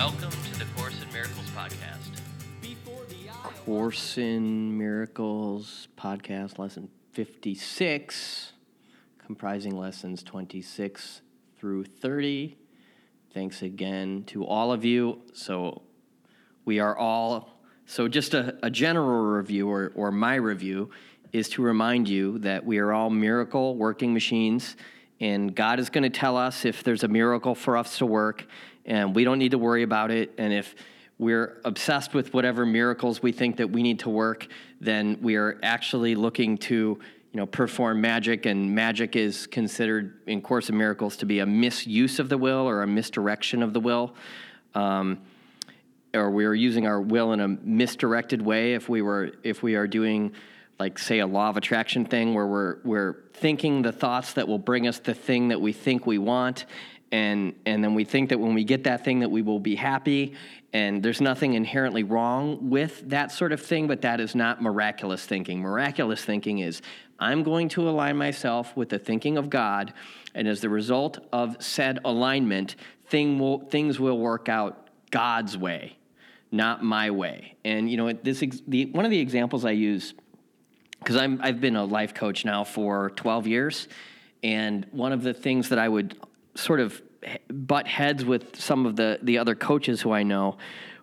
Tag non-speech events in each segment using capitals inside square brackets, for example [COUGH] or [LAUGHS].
Welcome to the Course in Miracles podcast. Course in Miracles podcast, lesson 56, comprising lessons 26 through 30. Thanks again to all of you. So, we are all, so just a, a general review or, or my review is to remind you that we are all miracle working machines, and God is going to tell us if there's a miracle for us to work, and we don't need to worry about it. And if we're obsessed with whatever miracles we think that we need to work, then we are actually looking to you know perform magic. And magic is considered in course of miracles to be a misuse of the will or a misdirection of the will. Um, or we are using our will in a misdirected way if we were if we are doing like say a law of attraction thing where we're we're thinking the thoughts that will bring us the thing that we think we want and and then we think that when we get that thing that we will be happy and there's nothing inherently wrong with that sort of thing but that is not miraculous thinking. Miraculous thinking is i'm going to align myself with the thinking of god and as the result of said alignment thing will, things will work out god's way not my way. And you know this the, one of the examples i use because I've been a life coach now for 12 years, and one of the things that I would sort of butt heads with some of the the other coaches who I know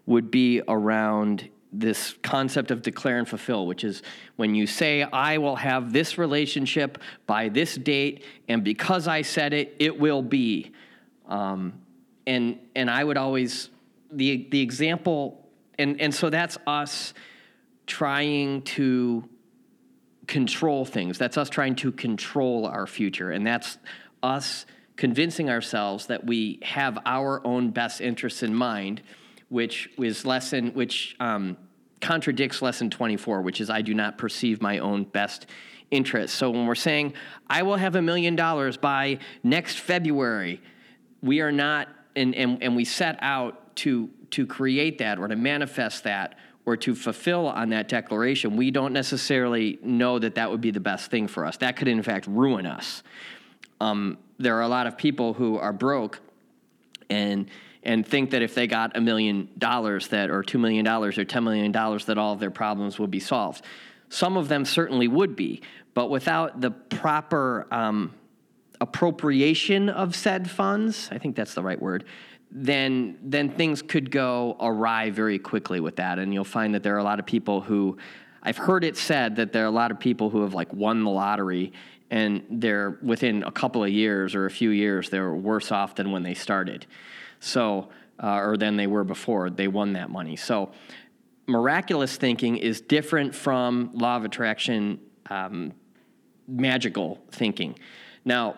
would be around this concept of declare and fulfill, which is when you say, I will have this relationship by this date, and because I said it, it will be. Um, and and I would always the the example, and and so that's us trying to control things. That's us trying to control our future. And that's us convincing ourselves that we have our own best interests in mind, which is lesson, which um, contradicts lesson 24, which is I do not perceive my own best interests. So when we're saying, I will have a million dollars by next February, we are not, and, and, and we set out to, to create that or to manifest that or to fulfill on that declaration, we don't necessarily know that that would be the best thing for us. That could, in fact, ruin us. Um, there are a lot of people who are broke and and think that if they got a million dollars that or two million dollars or ten million dollars that all of their problems would be solved. Some of them certainly would be, but without the proper um, appropriation of said funds, I think that's the right word, then then things could go awry very quickly with that and you'll find that there are a lot of people who I've heard it said that there are a lot of people who have like won the lottery and they're within a couple of years or a few years they're worse off than when they started. So uh, or than they were before they won that money. So miraculous thinking is different from law of attraction um, magical thinking. Now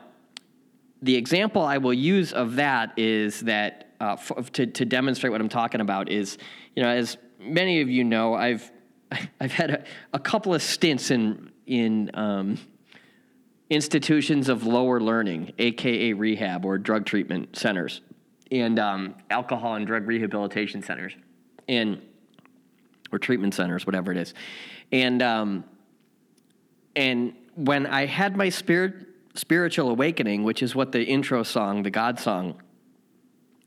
the example I will use of that is that uh, f- to, to demonstrate what I'm talking about is, you know, as many of you know, I've [LAUGHS] I've had a, a couple of stints in in um, institutions of lower learning, aka rehab or drug treatment centers, and um, alcohol and drug rehabilitation centers, and or treatment centers, whatever it is, and um, and when I had my spirit spiritual awakening, which is what the intro song, the God song,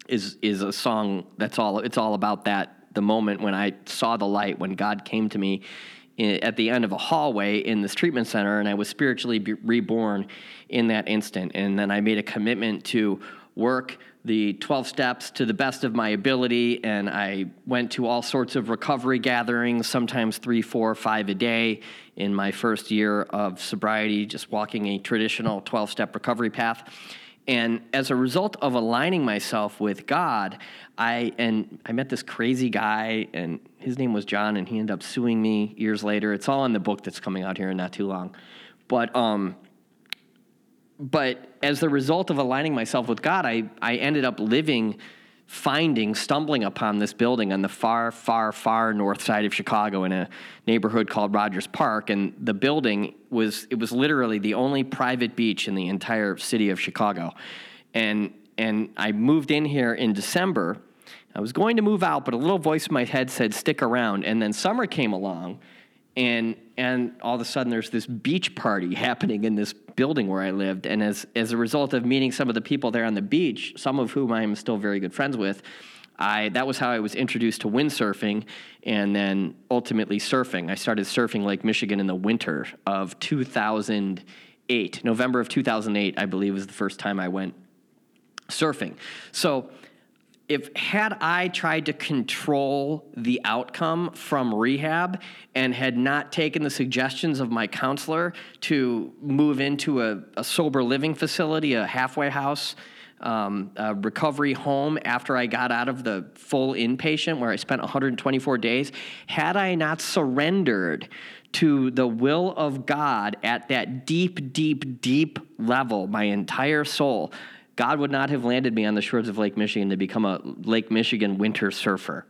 is is a song that's all it's all about that the moment when I saw the light when God came to me at the end of a hallway in this treatment center and I was spiritually reborn in that instant. And then I made a commitment to work the 12 steps to the best of my ability and I went to all sorts of recovery gatherings sometimes three, four, five a day in my first year of sobriety just walking a traditional 12 step recovery path and as a result of aligning myself with God, I and I met this crazy guy, and his name was John, and he ended up suing me years later. It's all in the book that's coming out here in not too long. But um, but as the result of aligning myself with God, I I ended up living finding, stumbling upon this building on the far, far, far north side of Chicago in a neighborhood called Rogers Park. And the building was, it was literally the only private beach in the entire city of Chicago. And, and I moved in here in December. I was going to move out, but a little voice in my head said, stick around. And then summer came along and and all of a sudden there's this beach party happening in this building where I lived and as as a result of meeting some of the people there on the beach some of whom I'm still very good friends with I that was how I was introduced to windsurfing and then ultimately surfing. I started surfing Lake Michigan in the winter of 2008. November of 2008, I believe, was the first time I went surfing. So if had I tried to control the outcome from rehab and had not taken the suggestions of my counselor to move into a, a sober living facility, a halfway house, um, a recovery home after I got out of the full inpatient where I spent 124 days, had I not surrendered to the will of God at that deep, deep, deep level, my entire soul, God would not have landed me on the shores of Lake Michigan to become a Lake Michigan winter surfer.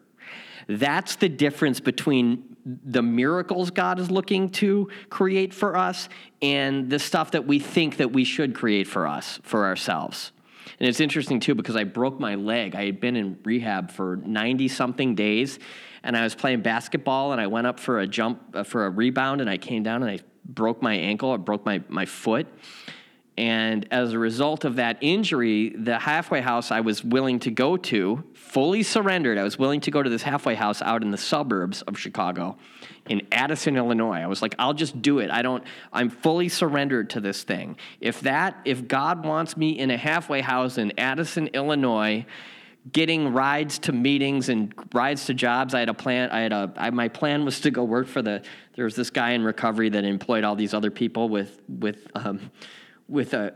That's the difference between the miracles God is looking to create for us and the stuff that we think that we should create for us, for ourselves. And it's interesting too because I broke my leg. I had been in rehab for 90 something days and I was playing basketball and I went up for a jump, uh, for a rebound, and I came down and I broke my ankle, I broke my, my foot. And as a result of that injury, the halfway house I was willing to go to, fully surrendered, I was willing to go to this halfway house out in the suburbs of Chicago in Addison, Illinois. I was like, I'll just do it. I don't, I'm fully surrendered to this thing. If that, if God wants me in a halfway house in Addison, Illinois, getting rides to meetings and rides to jobs. I had a plan. I had a I, my plan was to go work for the. There was this guy in recovery that employed all these other people with with um, with a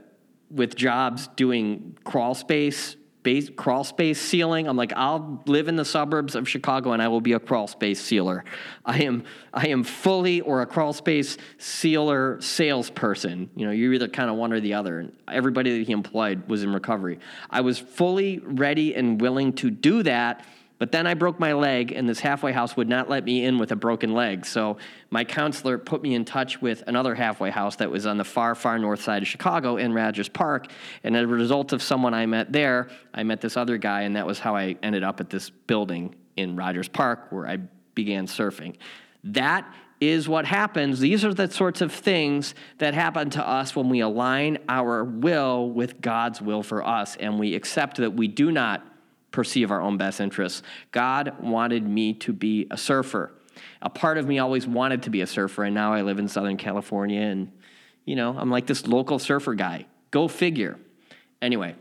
with jobs doing crawl space base, crawl space sealing. I'm like, I'll live in the suburbs of Chicago and I will be a crawl space sealer. I am I am fully or a crawl space sealer salesperson. You know, you're either kind of one or the other. And everybody that he employed was in recovery. I was fully ready and willing to do that but then I broke my leg, and this halfway house would not let me in with a broken leg. So my counselor put me in touch with another halfway house that was on the far, far north side of Chicago in Rogers Park. And as a result of someone I met there, I met this other guy, and that was how I ended up at this building in Rogers Park where I began surfing. That is what happens. These are the sorts of things that happen to us when we align our will with God's will for us and we accept that we do not perceive our own best interests. God wanted me to be a surfer. A part of me always wanted to be a surfer, and now I live in Southern California, and you know, I'm like this local surfer guy. Go figure. Anyway,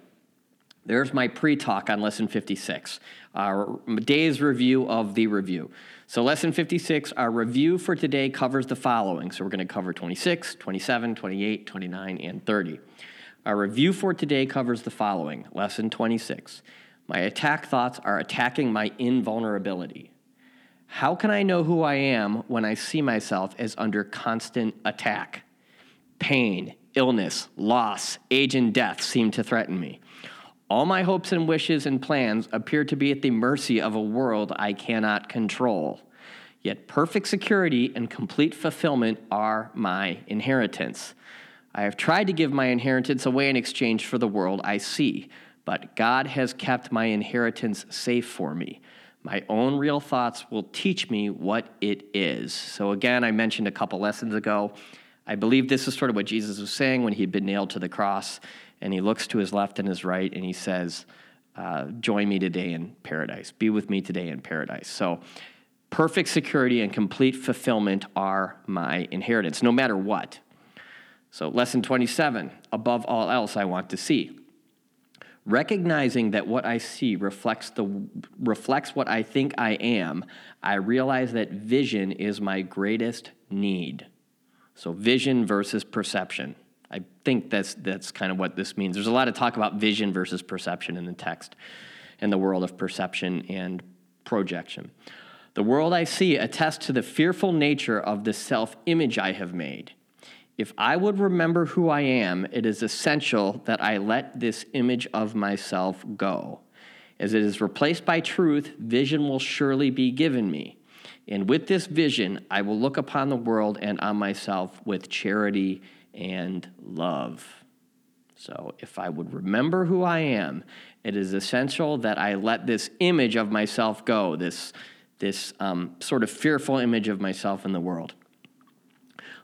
there's my pre talk on lesson 56, our day's review of the review. So, lesson 56, our review for today covers the following. So, we're going to cover 26, 27, 28, 29, and 30. Our review for today covers the following. Lesson 26 my attack thoughts are attacking my invulnerability. How can I know who I am when I see myself as under constant attack? Pain, illness, loss, age, and death seem to threaten me. All my hopes and wishes and plans appear to be at the mercy of a world I cannot control. Yet perfect security and complete fulfillment are my inheritance. I have tried to give my inheritance away in exchange for the world I see but God has kept my inheritance safe for me. My own real thoughts will teach me what it is. So, again, I mentioned a couple lessons ago. I believe this is sort of what Jesus was saying when he'd been nailed to the cross, and he looks to his left and his right, and he says, uh, Join me today in paradise. Be with me today in paradise. So, perfect security and complete fulfillment are my inheritance, no matter what. So, lesson 27 above all else, I want to see recognizing that what I see reflects the reflects what I think I am, I realize that vision is my greatest need. So vision versus perception. I think that's that's kind of what this means. There's a lot of talk about vision versus perception in the text in the world of perception and projection. The world I see attests to the fearful nature of the self image I have made. If I would remember who I am, it is essential that I let this image of myself go. As it is replaced by truth, vision will surely be given me. And with this vision, I will look upon the world and on myself with charity and love. So, if I would remember who I am, it is essential that I let this image of myself go, this, this um, sort of fearful image of myself in the world.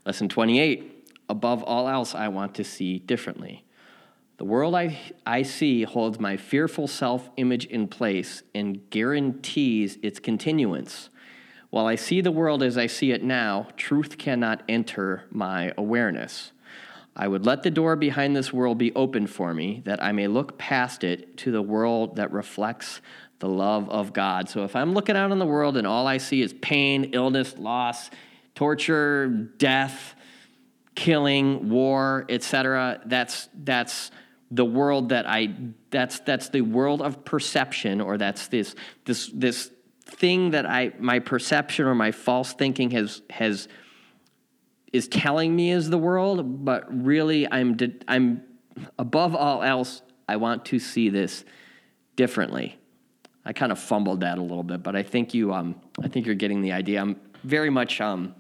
Lesson 28 above all else, I want to see differently. The world I, I see holds my fearful self image in place and guarantees its continuance. While I see the world as I see it now, truth cannot enter my awareness. I would let the door behind this world be open for me, that I may look past it to the world that reflects the love of God. So if I'm looking out in the world and all I see is pain, illness, loss, torture, death, killing, war, etc., that's that's the world that I that's that's the world of perception or that's this this this thing that I my perception or my false thinking has has is telling me is the world, but really I'm I'm above all else I want to see this differently. I kind of fumbled that a little bit, but I think you um I think you're getting the idea. I'm very much um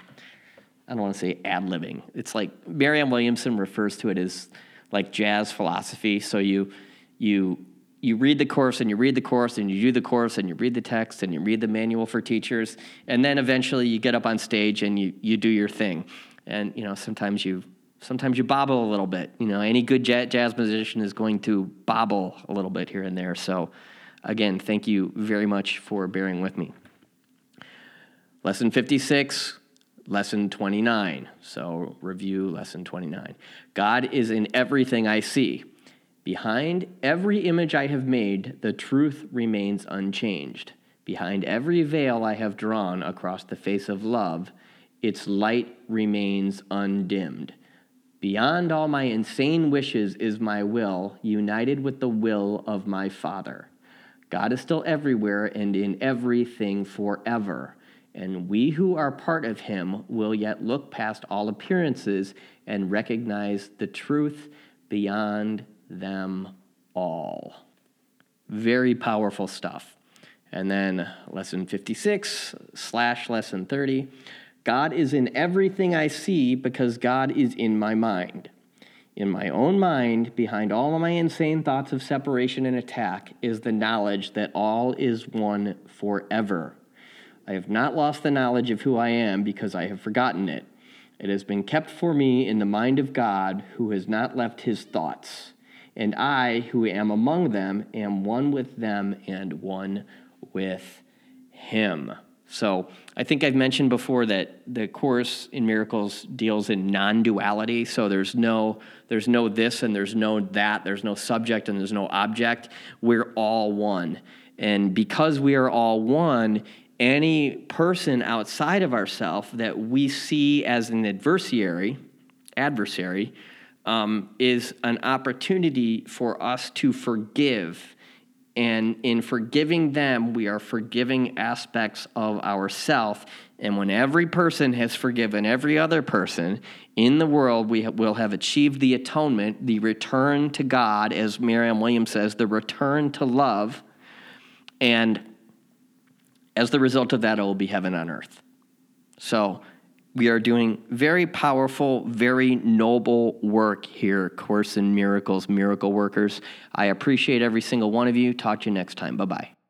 I don't want to say ad libbing. It's like Marianne Williamson refers to it as like jazz philosophy. So you you you read the course and you read the course and you do the course and you read the text and you read the manual for teachers and then eventually you get up on stage and you you do your thing and you know sometimes you sometimes you bobble a little bit. You know, any good jazz musician is going to bobble a little bit here and there. So, again, thank you very much for bearing with me. Lesson 56, lesson 29. So, review lesson 29. God is in everything I see. Behind every image I have made, the truth remains unchanged. Behind every veil I have drawn across the face of love, its light remains undimmed. Beyond all my insane wishes is my will, united with the will of my Father. God is still everywhere and in everything forever. And we who are part of him will yet look past all appearances and recognize the truth beyond them all. Very powerful stuff. And then lesson 56 slash lesson 30 God is in everything I see because God is in my mind. In my own mind, behind all my insane thoughts of separation and attack, is the knowledge that all is one forever. I have not lost the knowledge of who I am because I have forgotten it. It has been kept for me in the mind of God, who has not left his thoughts. And I, who am among them, am one with them and one with him. So I think I've mentioned before that the course in miracles deals in non-duality. So there's no there's no this and there's no that. There's no subject and there's no object. We're all one. And because we are all one, any person outside of ourselves that we see as an adversary, adversary, um, is an opportunity for us to forgive and in forgiving them, we are forgiving aspects of ourself. And when every person has forgiven every other person in the world, we will have achieved the atonement, the return to God, as Miriam Williams says, the return to love. And as the result of that, it will be heaven on earth. So we are doing very powerful, very noble work here, Course in Miracles, Miracle Workers. I appreciate every single one of you. Talk to you next time. Bye bye.